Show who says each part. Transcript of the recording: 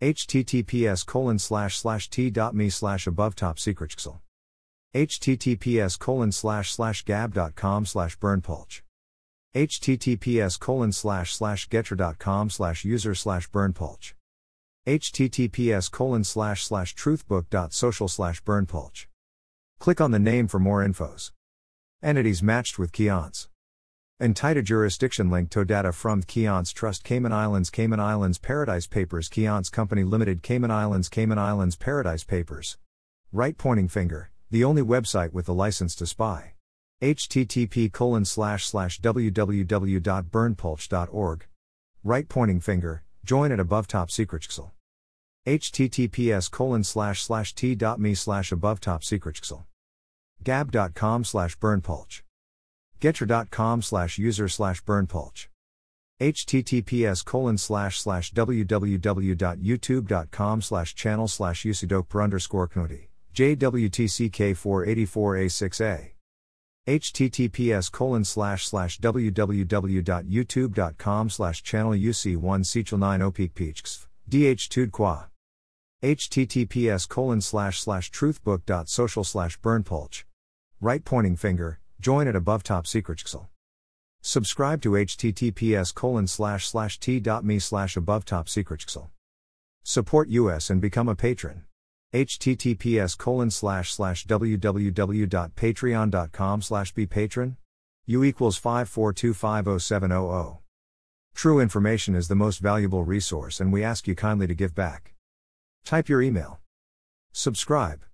Speaker 1: Https colon slash slash t.me slash above top secret https colon slash slash gab.com slash berndpulch https colon slash slash getter.com slash user slash berndpulch https colon slash slash truthbook.social slash berndpulch click on the name for more infos. Entities matched with Keyence Entita jurisdiction link to data from Keyence Trust Cayman Islands Cayman Islands Paradise Papers Keyence Company Limited Cayman Islands Cayman Islands Paradise Papers. Right pointing finger, the only website with the license to spy. Http colon slash slash www.berndpulch.org. Right pointing finger, join at above top secret https colon slash slash t.me slash above top secret gab.com slash berndpulch getter.com slash user slash berndpulch https colon slash slash www.youtube.com slash channel slash usidok underscore knodi jwtck 484a6a https colon slash slash www.youtube.com slash channel uc1 sechel 9 opik peachks. Dh qua. Https colon slash slash truthbook.social slash berndpulch right pointing finger join at above top secret subscribe to https colon slash slash t.me slash above top secret support us and become a patron. Https colon slash slash www.patreon.com slash be patron. U equals 542507000 true information is the most valuable resource and we ask you kindly to give back. Type your email. Subscribe